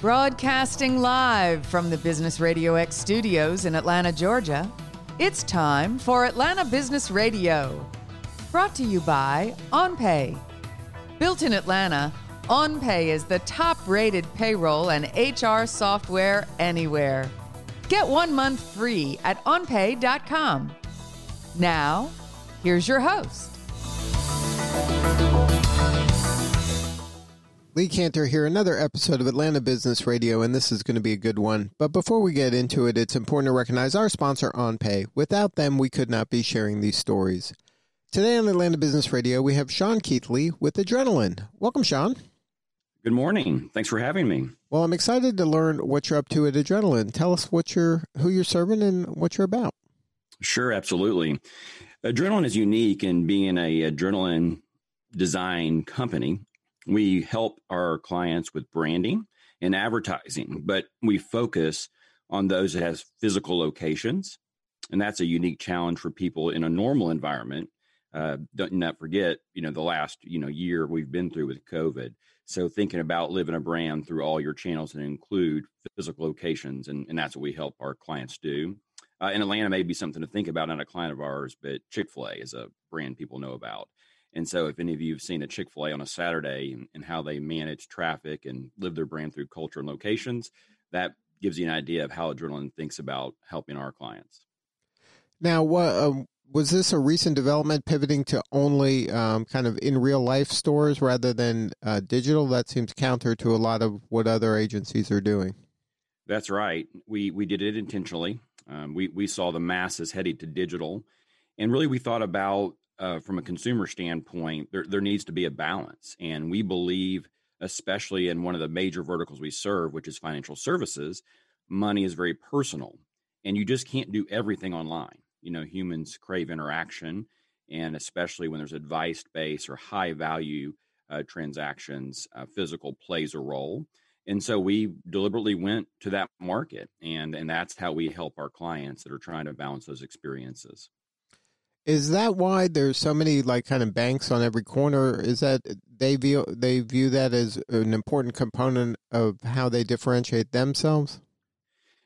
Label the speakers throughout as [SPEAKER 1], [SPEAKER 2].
[SPEAKER 1] Broadcasting live from the Business Radio X studios in Atlanta, Georgia, it's time for Atlanta Business Radio. Brought to you by OnPay. Built in Atlanta, OnPay is the top rated payroll and HR software anywhere. Get one month free at onpay.com. Now, here's your host.
[SPEAKER 2] Lee Kantor here, another episode of Atlanta Business Radio, and this is going to be a good one. But before we get into it, it's important to recognize our sponsor, OnPay. Without them, we could not be sharing these stories. Today on Atlanta Business Radio, we have Sean Keathley with Adrenaline. Welcome, Sean.
[SPEAKER 3] Good morning. Thanks for having me.
[SPEAKER 2] Well, I'm excited to learn what you're up to at Adrenaline. Tell us what you're, who you're serving, and what you're about.
[SPEAKER 3] Sure, absolutely. Adrenaline is unique in being a adrenaline design company we help our clients with branding and advertising, but we focus on those that has physical locations. And that's a unique challenge for people in a normal environment. Uh, don't not forget, you know, the last, you know, year we've been through with COVID. So thinking about living a brand through all your channels and include physical locations. And, and that's what we help our clients do. Uh, in Atlanta may be something to think about, not a client of ours, but Chick-fil-A is a brand people know about. And so, if any of you have seen a Chick fil A on a Saturday and, and, how they manage traffic and live their brand through culture and locations, that gives you an idea of how Adrenaline thinks about helping our clients.
[SPEAKER 2] Now, what um, was this a recent development pivoting to only um, kind of in real life stores rather than uh, digital? That seems counter to a lot of what other agencies are doing.
[SPEAKER 3] That's right. We we did it intentionally. Um, we we saw the masses heading to digital, and really we thought about uh, from a consumer standpoint, there, there needs to be a balance. And we believe, especially in one of the major verticals we serve, which is financial services, money is very personal. And you just can't do everything online. You know, humans crave interaction. And especially when there's advice based or high value uh, transactions, uh, physical plays a role. And so we deliberately went to that market. And, and that's how we help our clients that are trying to balance those experiences.
[SPEAKER 2] Is that why there's so many like kind of banks on every corner? Is that they view they view that as an important component of how they differentiate themselves?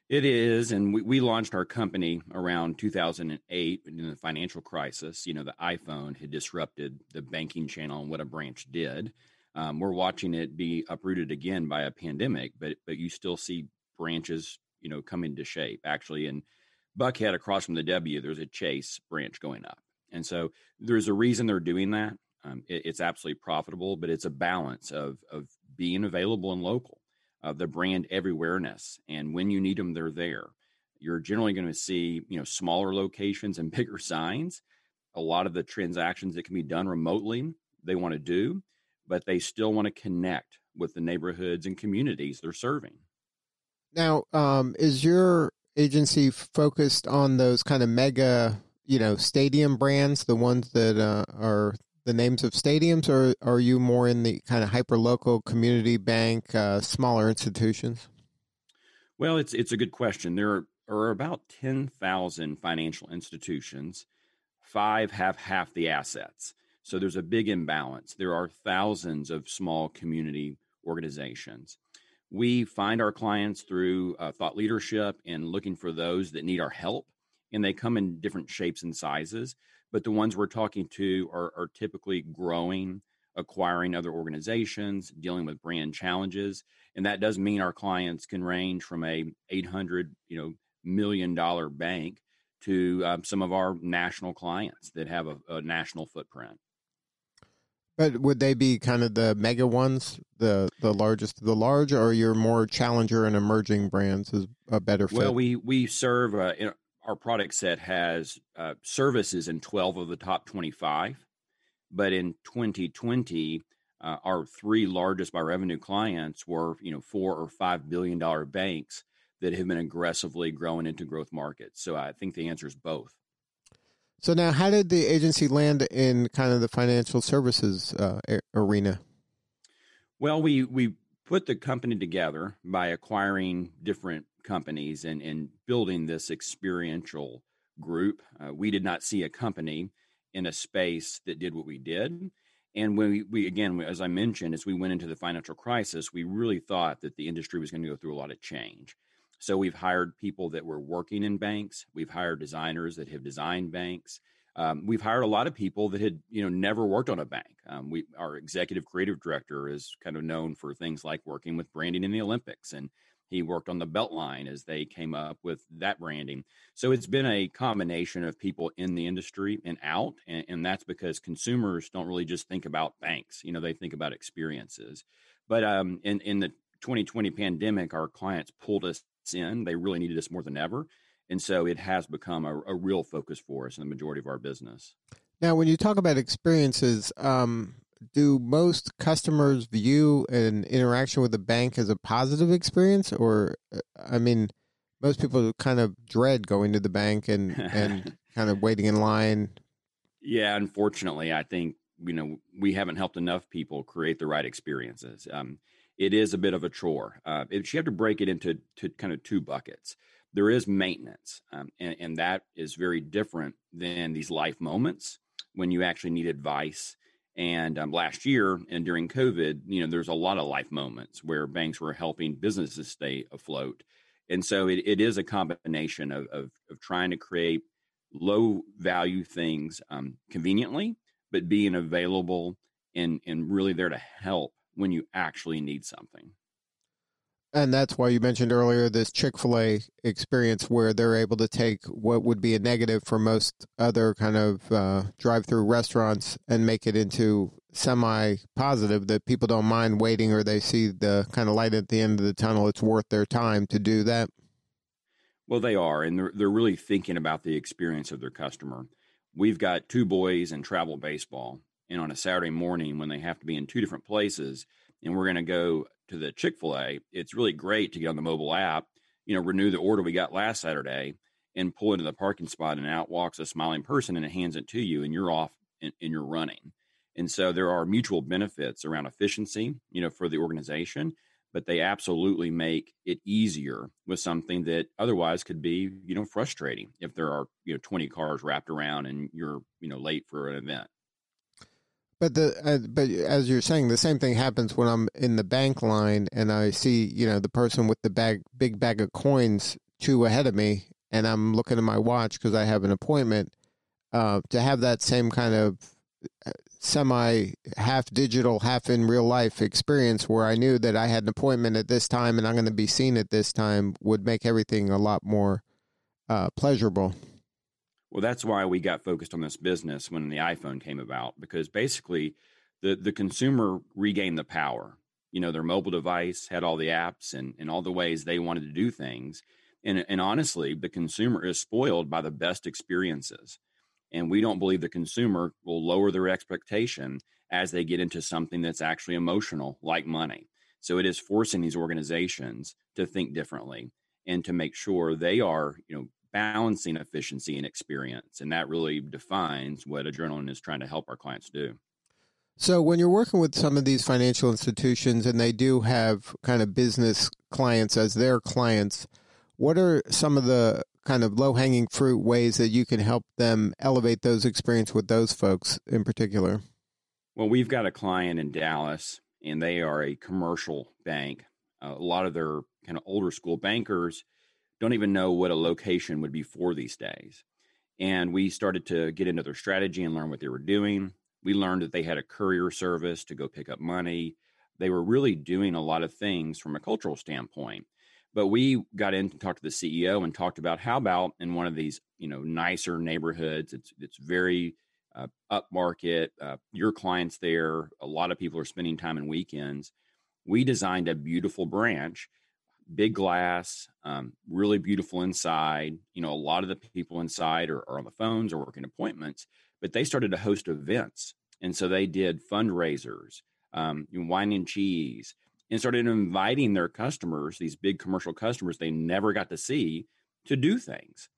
[SPEAKER 3] It is, and we, we launched our company around 2008 in the financial crisis. You know, the iPhone had disrupted the banking channel and what a branch did. Um, we're watching it be uprooted again by a pandemic, but but you still see branches, you know, come into shape. Actually, and Buckhead across from the W, there's a Chase branch going up. And so there's a reason they're doing that. Um, it, it's absolutely profitable, but it's a balance of, of being available and local, of the brand everywhereness. And when you need them, they're there. You're generally going to see, you know, smaller locations and bigger signs. A lot of the transactions that can be done remotely, they want to do, but they still want to connect with the neighborhoods and communities they're serving.
[SPEAKER 2] Now, um, is your agency focused on those kind of mega, you know, stadium brands, the ones that uh, are the names of stadiums, or are you more in the kind of hyper local community bank, uh, smaller institutions?
[SPEAKER 3] Well, it's it's a good question. There are about ten thousand financial institutions. Five have half the assets, so there's a big imbalance. There are thousands of small community organizations. We find our clients through uh, thought leadership and looking for those that need our help. And they come in different shapes and sizes. But the ones we're talking to are, are typically growing, acquiring other organizations, dealing with brand challenges. And that does mean our clients can range from a 800, you know, million dollar bank to um, some of our national clients that have a, a national footprint.
[SPEAKER 2] But would they be kind of the mega ones, the the largest the large, or your more challenger and emerging brands is a better fit?
[SPEAKER 3] Well, we we serve uh, our product set has uh, services in twelve of the top twenty five, but in twenty twenty. Uh, our three largest by revenue clients were, you know, four or five billion dollar banks that have been aggressively growing into growth markets. So I think the answer is both.
[SPEAKER 2] So now, how did the agency land in kind of the financial services uh, arena?
[SPEAKER 3] Well, we we put the company together by acquiring different companies and and building this experiential group. Uh, we did not see a company in a space that did what we did, And when we, we again, as I mentioned, as we went into the financial crisis, we really thought that the industry was going to go through a lot of change. So we've hired people that were working in banks. We've hired designers that have designed banks. Um, we've hired a lot of people that had you know never worked on a bank. Um, we our executive creative director is kind of known for things like working with branding in the Olympics, and he worked on the Beltline as they came up with that branding. So it's been a combination of people in the industry and out, and, and that's because consumers don't really just think about banks. You know, they think about experiences. But um, in in the 2020 pandemic, our clients pulled us in. They really needed us more than ever. And so it has become a, a real focus for us in the majority of our business.
[SPEAKER 2] Now, when you talk about experiences, um, do most customers view an interaction with a bank as a positive experience? Or, uh, I mean, most people kind of dread going to the bank and, and kind of waiting in line.
[SPEAKER 3] Yeah, unfortunately, I think, you know, we haven't helped enough people create the right experiences. Um, it is a bit of a chore. Uh, you have to break it into to kind of two buckets there is maintenance, um, and, and that is very different than these life moments when you actually need advice. And um, last year and during COVID, you know, there's a lot of life moments where banks were helping businesses stay afloat. And so it, it is a combination of, of, of trying to create low value things um, conveniently, but being available and, and really there to help when you actually need something.
[SPEAKER 2] And that's why you mentioned earlier this Chick fil A experience where they're able to take what would be a negative for most other kind of uh, drive through restaurants and make it into semi positive that people don't mind waiting or they see the kind of light at the end of the tunnel. It's worth their time to do that.
[SPEAKER 3] Well, they are, and they're, they're really thinking about the experience of their customer. We've got two boys in travel baseball, and on a Saturday morning when they have to be in two different places, and we're going to go to the Chick fil A, it's really great to get on the mobile app, you know, renew the order we got last Saturday and pull into the parking spot and out walks a smiling person and it hands it to you and you're off and, and you're running. And so there are mutual benefits around efficiency, you know, for the organization, but they absolutely make it easier with something that otherwise could be, you know, frustrating if there are, you know, 20 cars wrapped around and you're, you know, late for an event.
[SPEAKER 2] But the uh, but as you're saying, the same thing happens when I'm in the bank line and I see you know the person with the bag big bag of coins two ahead of me, and I'm looking at my watch because I have an appointment. Uh, to have that same kind of uh, semi half digital, half in real life experience where I knew that I had an appointment at this time and I'm going to be seen at this time would make everything a lot more uh, pleasurable.
[SPEAKER 3] Well, that's why we got focused on this business when the iPhone came about, because basically the, the consumer regained the power. You know, their mobile device had all the apps and, and all the ways they wanted to do things. And, and honestly, the consumer is spoiled by the best experiences. And we don't believe the consumer will lower their expectation as they get into something that's actually emotional, like money. So it is forcing these organizations to think differently and to make sure they are, you know, balancing efficiency and experience. And that really defines what Adrenaline is trying to help our clients do.
[SPEAKER 2] So, when you're working with some of these financial institutions and they do have kind of business clients as their clients, what are some of the kind of low hanging fruit ways that you can help them elevate those experience with those folks in particular?
[SPEAKER 3] Well, we've got a client in Dallas, and they are a commercial bank. Uh, a lot of their kind of older school bankers don't even know what a location would be for these days. And we started to get into their strategy and learn what they were doing. We learned that they had a courier service to go pick up money. They were really doing a lot of things from a cultural standpoint. But we got in to talk to the CEO and talked about how about in one of these, you know, nicer neighborhoods. It's it's very uh, upmarket. Uh, your clients there. A lot of people are spending time in weekends. We designed a beautiful branch big glass, um, really beautiful inside. You know, a lot of the people inside are, are on the phones or working appointments, but they started to host events. And so they did fundraisers, um, wine and cheese, and started inviting their customers, these big commercial customers they never got to see, to do things.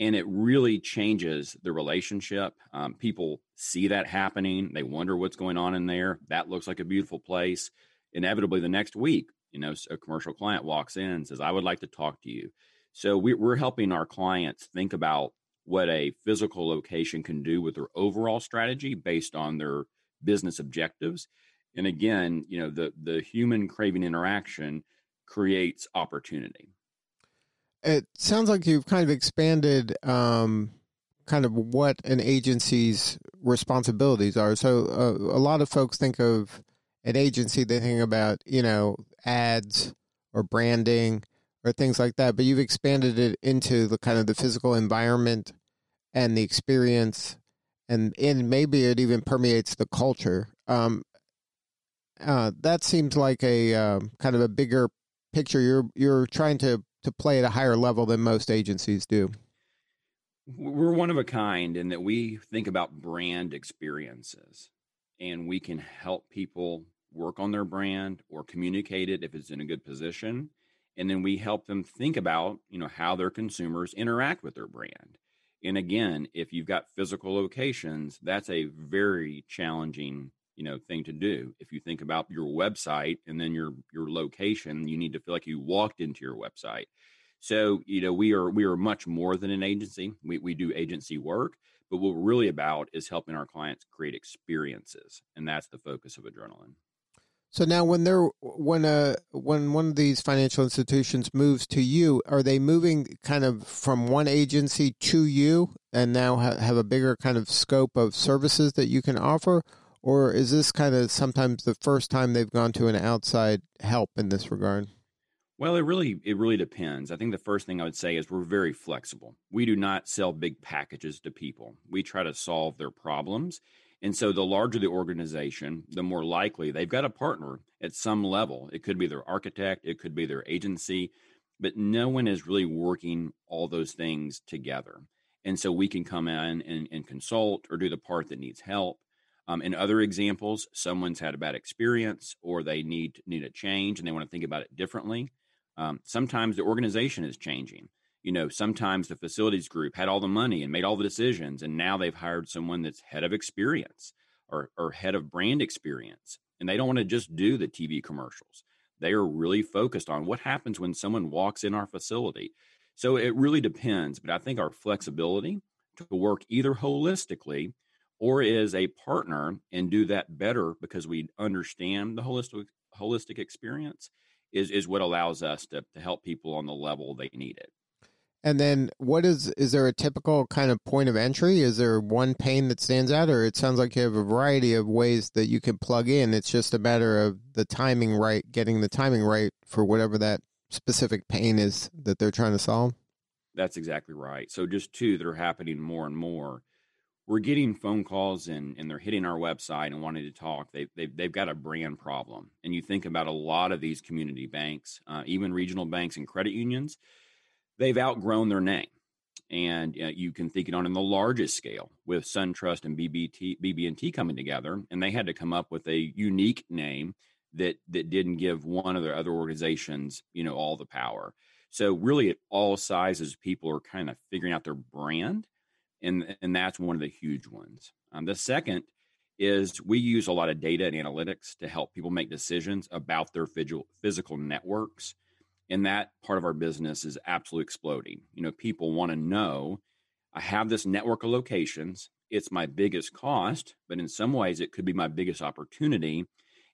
[SPEAKER 3] And it really changes the relationship. Um, people see that happening. They wonder what's going on in there. That looks like a beautiful place. Inevitably, the next week, you know a commercial client walks in and says i would like to talk to you so we, we're helping our clients think about what a physical location can do with their overall strategy based on their business objectives. And again, you know, the the human craving interaction creates opportunity.
[SPEAKER 2] It sounds like you've kind of expanded um, kind of what an agency's responsibilities are. So uh, a lot of folks think of an agency, they think about, you know, ads or branding or things like that, but you've expanded it into the kind of the physical environment and the experience and and maybe it even permeates the culture. Um, uh, that seems like a uh, kind of a bigger picture. You're you're trying to to play at a higher level than most agencies do.
[SPEAKER 3] We're one of a kind in that we think about brand experiences and we can help people work on their brand or communicate it if it's in a good position. And then we help them think about, you know, how their consumers interact with their brand. And again, if you've got physical locations, that's a very challenging, you know, thing to do. If you think about your website and then your your location, you need to feel like you walked into your website. So, you know, we are we are much more than an agency. We we do agency work, but what we're really about is helping our clients create experiences, and that's the focus of Adrenaline.
[SPEAKER 2] So now, when they're when a when one of these financial institutions moves to you, are they moving kind of from one agency to you, and now ha- have a bigger kind of scope of services that you can offer, or is this kind of sometimes the first time they've gone to an outside help in this regard?
[SPEAKER 3] Well, it really it really depends. I think the first thing I would say is we're very flexible. We do not sell big packages to people. We try to solve their problems. And so the larger the organization, the more likely they've got a partner at some level. It could be their architect, it could be their agency, but no one is really working all those things together. And so we can come in and, and consult or do the part that needs help. Um, in other examples, someone's had a bad experience or they need need a change and they want to think about it differently. Um, sometimes the organization is changing. You know, sometimes the facilities group had all the money and made all the decisions, and now they've hired someone that's head of experience or, or head of brand experience. And they don't want to just do the TV commercials. They are really focused on what happens when someone walks in our facility. So it really depends. But I think our flexibility to work either holistically or as a partner and do that better because we understand the holistic holistic experience is is what allows us to, to help people on the level they need it.
[SPEAKER 2] And then what is is there a typical kind of point of entry? Is there one pane that stands out or it sounds like you have a variety of ways that you can plug in. It's just a matter of the timing right, getting the timing right for whatever that specific pain is that they're trying to solve.
[SPEAKER 3] That's exactly right. So just two that are happening more and more we're getting phone calls and, and they're hitting our website and wanting to talk. They, they've, they've got a brand problem. And you think about a lot of these community banks, uh, even regional banks and credit unions, they've outgrown their name. And uh, you can think it on in the largest scale with SunTrust and BBT, BB&T coming together. And they had to come up with a unique name that, that didn't give one of their other organizations, you know, all the power. So really at all sizes, people are kind of figuring out their brand and and that's one of the huge ones. Um, the second is we use a lot of data and analytics to help people make decisions about their physical networks, and that part of our business is absolutely exploding. You know, people want to know I have this network of locations. It's my biggest cost, but in some ways, it could be my biggest opportunity.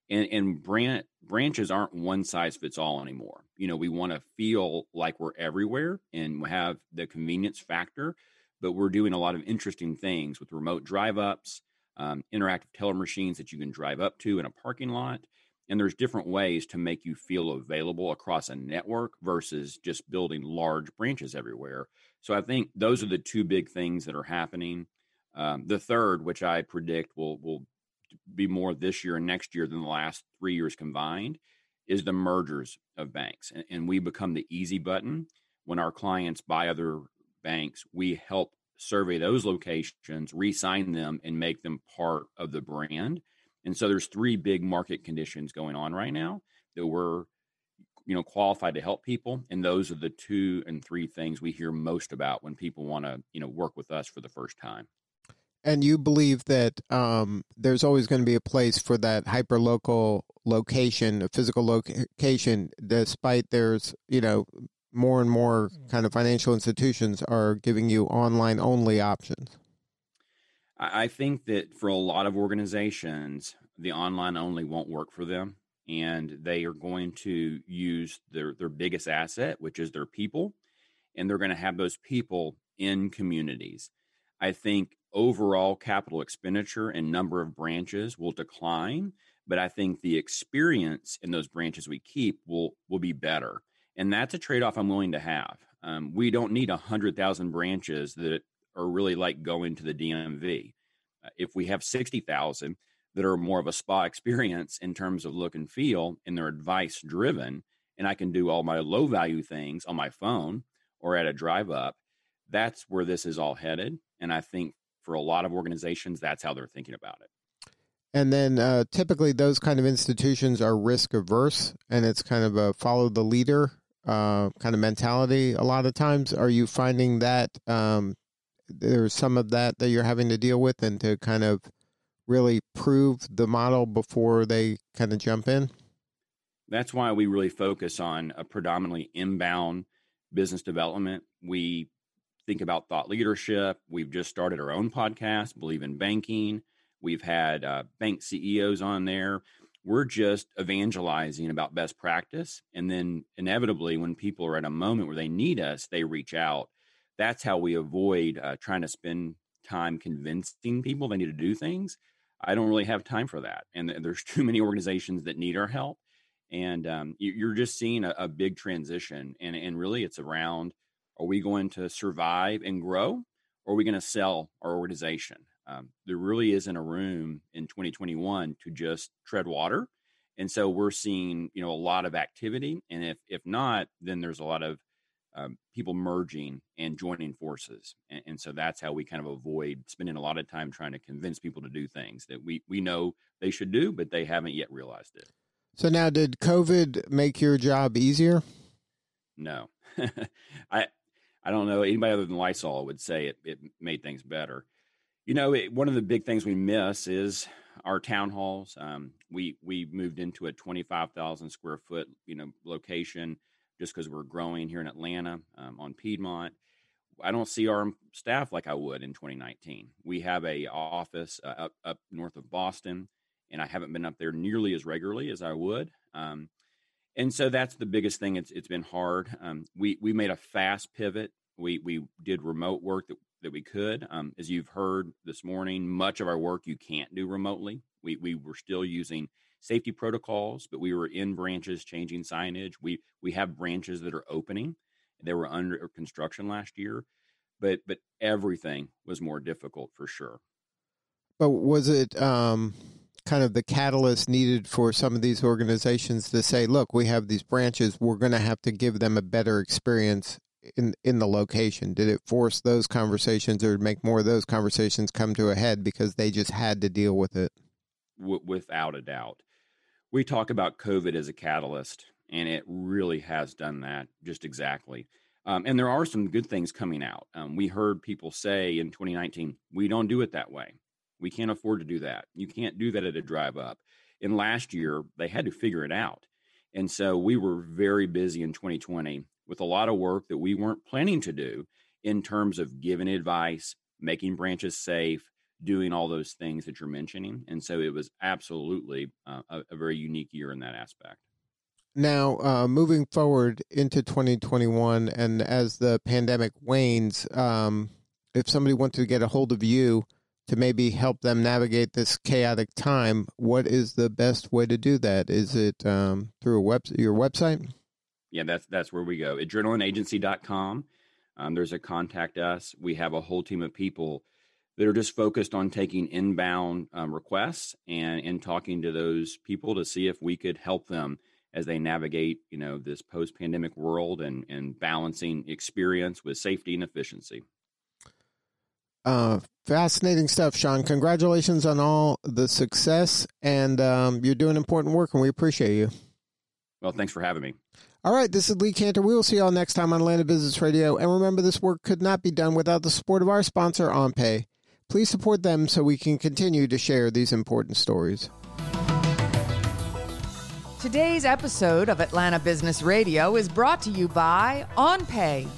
[SPEAKER 3] And, and branch, branches aren't one size fits all anymore. You know, we want to feel like we're everywhere and have the convenience factor but we're doing a lot of interesting things with remote drive ups, um, interactive teller machines that you can drive up to in a parking lot. And there's different ways to make you feel available across a network versus just building large branches everywhere. So I think those are the two big things that are happening. Um, the third, which I predict will will be more this year and next year than the last three years combined, is the mergers of banks, and, and we become the easy button when our clients buy other banks, we help survey those locations, re-sign them, and make them part of the brand. And so there's three big market conditions going on right now that we're you know qualified to help people and those are the two and three things we hear most about when people want to you know work with us for the first time
[SPEAKER 2] and you believe that um, there's always going to be a place for that hyper local location a physical location despite there's you know more and more kind of financial institutions are giving you online only options?
[SPEAKER 3] I think that for a lot of organizations, the online only won't work for them. And they are going to use their, their biggest asset, which is their people. And they're going to have those people in communities. I think overall capital expenditure and number of branches will decline, but I think the experience in those branches we keep will will be better. And that's a trade off I'm willing to have. Um, we don't need 100,000 branches that are really like going to the DMV. Uh, if we have 60,000 that are more of a spa experience in terms of look and feel and they're advice driven, and I can do all my low value things on my phone or at a drive up, that's where this is all headed. And I think for a lot of organizations, that's how they're thinking about it.
[SPEAKER 2] And then uh, typically those kind of institutions are risk averse and it's kind of a follow the leader uh, kind of mentality a lot of times. Are you finding that um, there's some of that that you're having to deal with and to kind of really prove the model before they kind of jump in?
[SPEAKER 3] That's why we really focus on a predominantly inbound business development. We think about thought leadership. We've just started our own podcast, Believe in Banking. We've had uh, bank CEOs on there. We're just evangelizing about best practice. And then inevitably, when people are at a moment where they need us, they reach out that's how we avoid uh, trying to spend time convincing people they need to do things. I don't really have time for that, and there's too many organizations that need our help. And um, you're just seeing a, a big transition, and and really, it's around: Are we going to survive and grow, or are we going to sell our organization? Um, there really isn't a room in 2021 to just tread water, and so we're seeing you know a lot of activity. And if if not, then there's a lot of um, people merging and joining forces. And, and, so that's how we kind of avoid spending a lot of time trying to convince people to do things that we, we know they should do, but they haven't yet realized it.
[SPEAKER 2] So now, did COVID make your job easier?
[SPEAKER 3] No, I I don't know anybody other than Lysol would say it, it made things better. You know, it, one of the big things we miss is our town halls. Um, we we moved into a twenty five thousand square foot you know location just because we're growing here in Atlanta um, on Piedmont. I don't see our staff like I would in 2019. We have a office uh, up up north of Boston, and I haven't been up there nearly as regularly as I would. Um, and so that's the biggest thing. It's it's been hard. Um, we we made a fast pivot. We we did remote work that that we could. Um, as you've heard this morning, much of our work you can't do remotely. We we were still using safety protocols, but we were in branches changing signage. We we have branches that are opening. They were under construction last year, but but everything was more difficult for sure.
[SPEAKER 2] But was it um, kind of the catalyst needed for some of these organizations to say, "Look, we have these branches. We're going to have to give them a better experience in in the location." Did it force those conversations, or make more of those conversations come to a head because they just had to deal with it?
[SPEAKER 3] W- without a doubt we talk about COVID as a catalyst, and it really has done that just exactly. Um, and there are some good things coming out. Um, we heard people say in 2019, we don't do it that way. We can't afford to do that. You can't do that at a drive up. And last year, they had to figure it out. And so we were very busy in 2020 with a lot of work that we weren't planning to do in terms of giving advice, making branches safe, doing all those things that you're mentioning. And so it was absolutely uh, a, a, very unique year in that aspect.
[SPEAKER 2] Now, uh, moving forward into 2021, and as the pandemic wanes, um, if somebody wanted to get a hold of you to maybe help them navigate this chaotic time, what is the best way to do that? Is it um, through a web your website?
[SPEAKER 3] Yeah, that's that's where we go. Adrenalineagency.com. Um, there's a contact us. We have a whole team of people that are just focused on taking inbound um, requests and and talking to those people to see if we could help them as they navigate you know this post pandemic world and and balancing experience with safety and efficiency.
[SPEAKER 2] Uh, fascinating stuff, Sean. Congratulations on all the success, and um, you're doing important work, and we appreciate you.
[SPEAKER 3] Well, thanks for having me.
[SPEAKER 2] All right, this is Lee Kantor. We will see you all next time on Atlanta Business Radio. And remember, this work could not be done without the support of our sponsor, OnPay. Please support them so we can continue to share these important stories.
[SPEAKER 1] Today's episode of Atlanta Business Radio is brought to you by OnPay.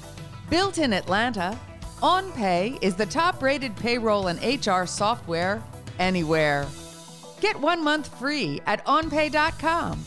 [SPEAKER 1] Built in Atlanta, OnPay is the top rated payroll and HR software anywhere. Get one month free at onpay.com.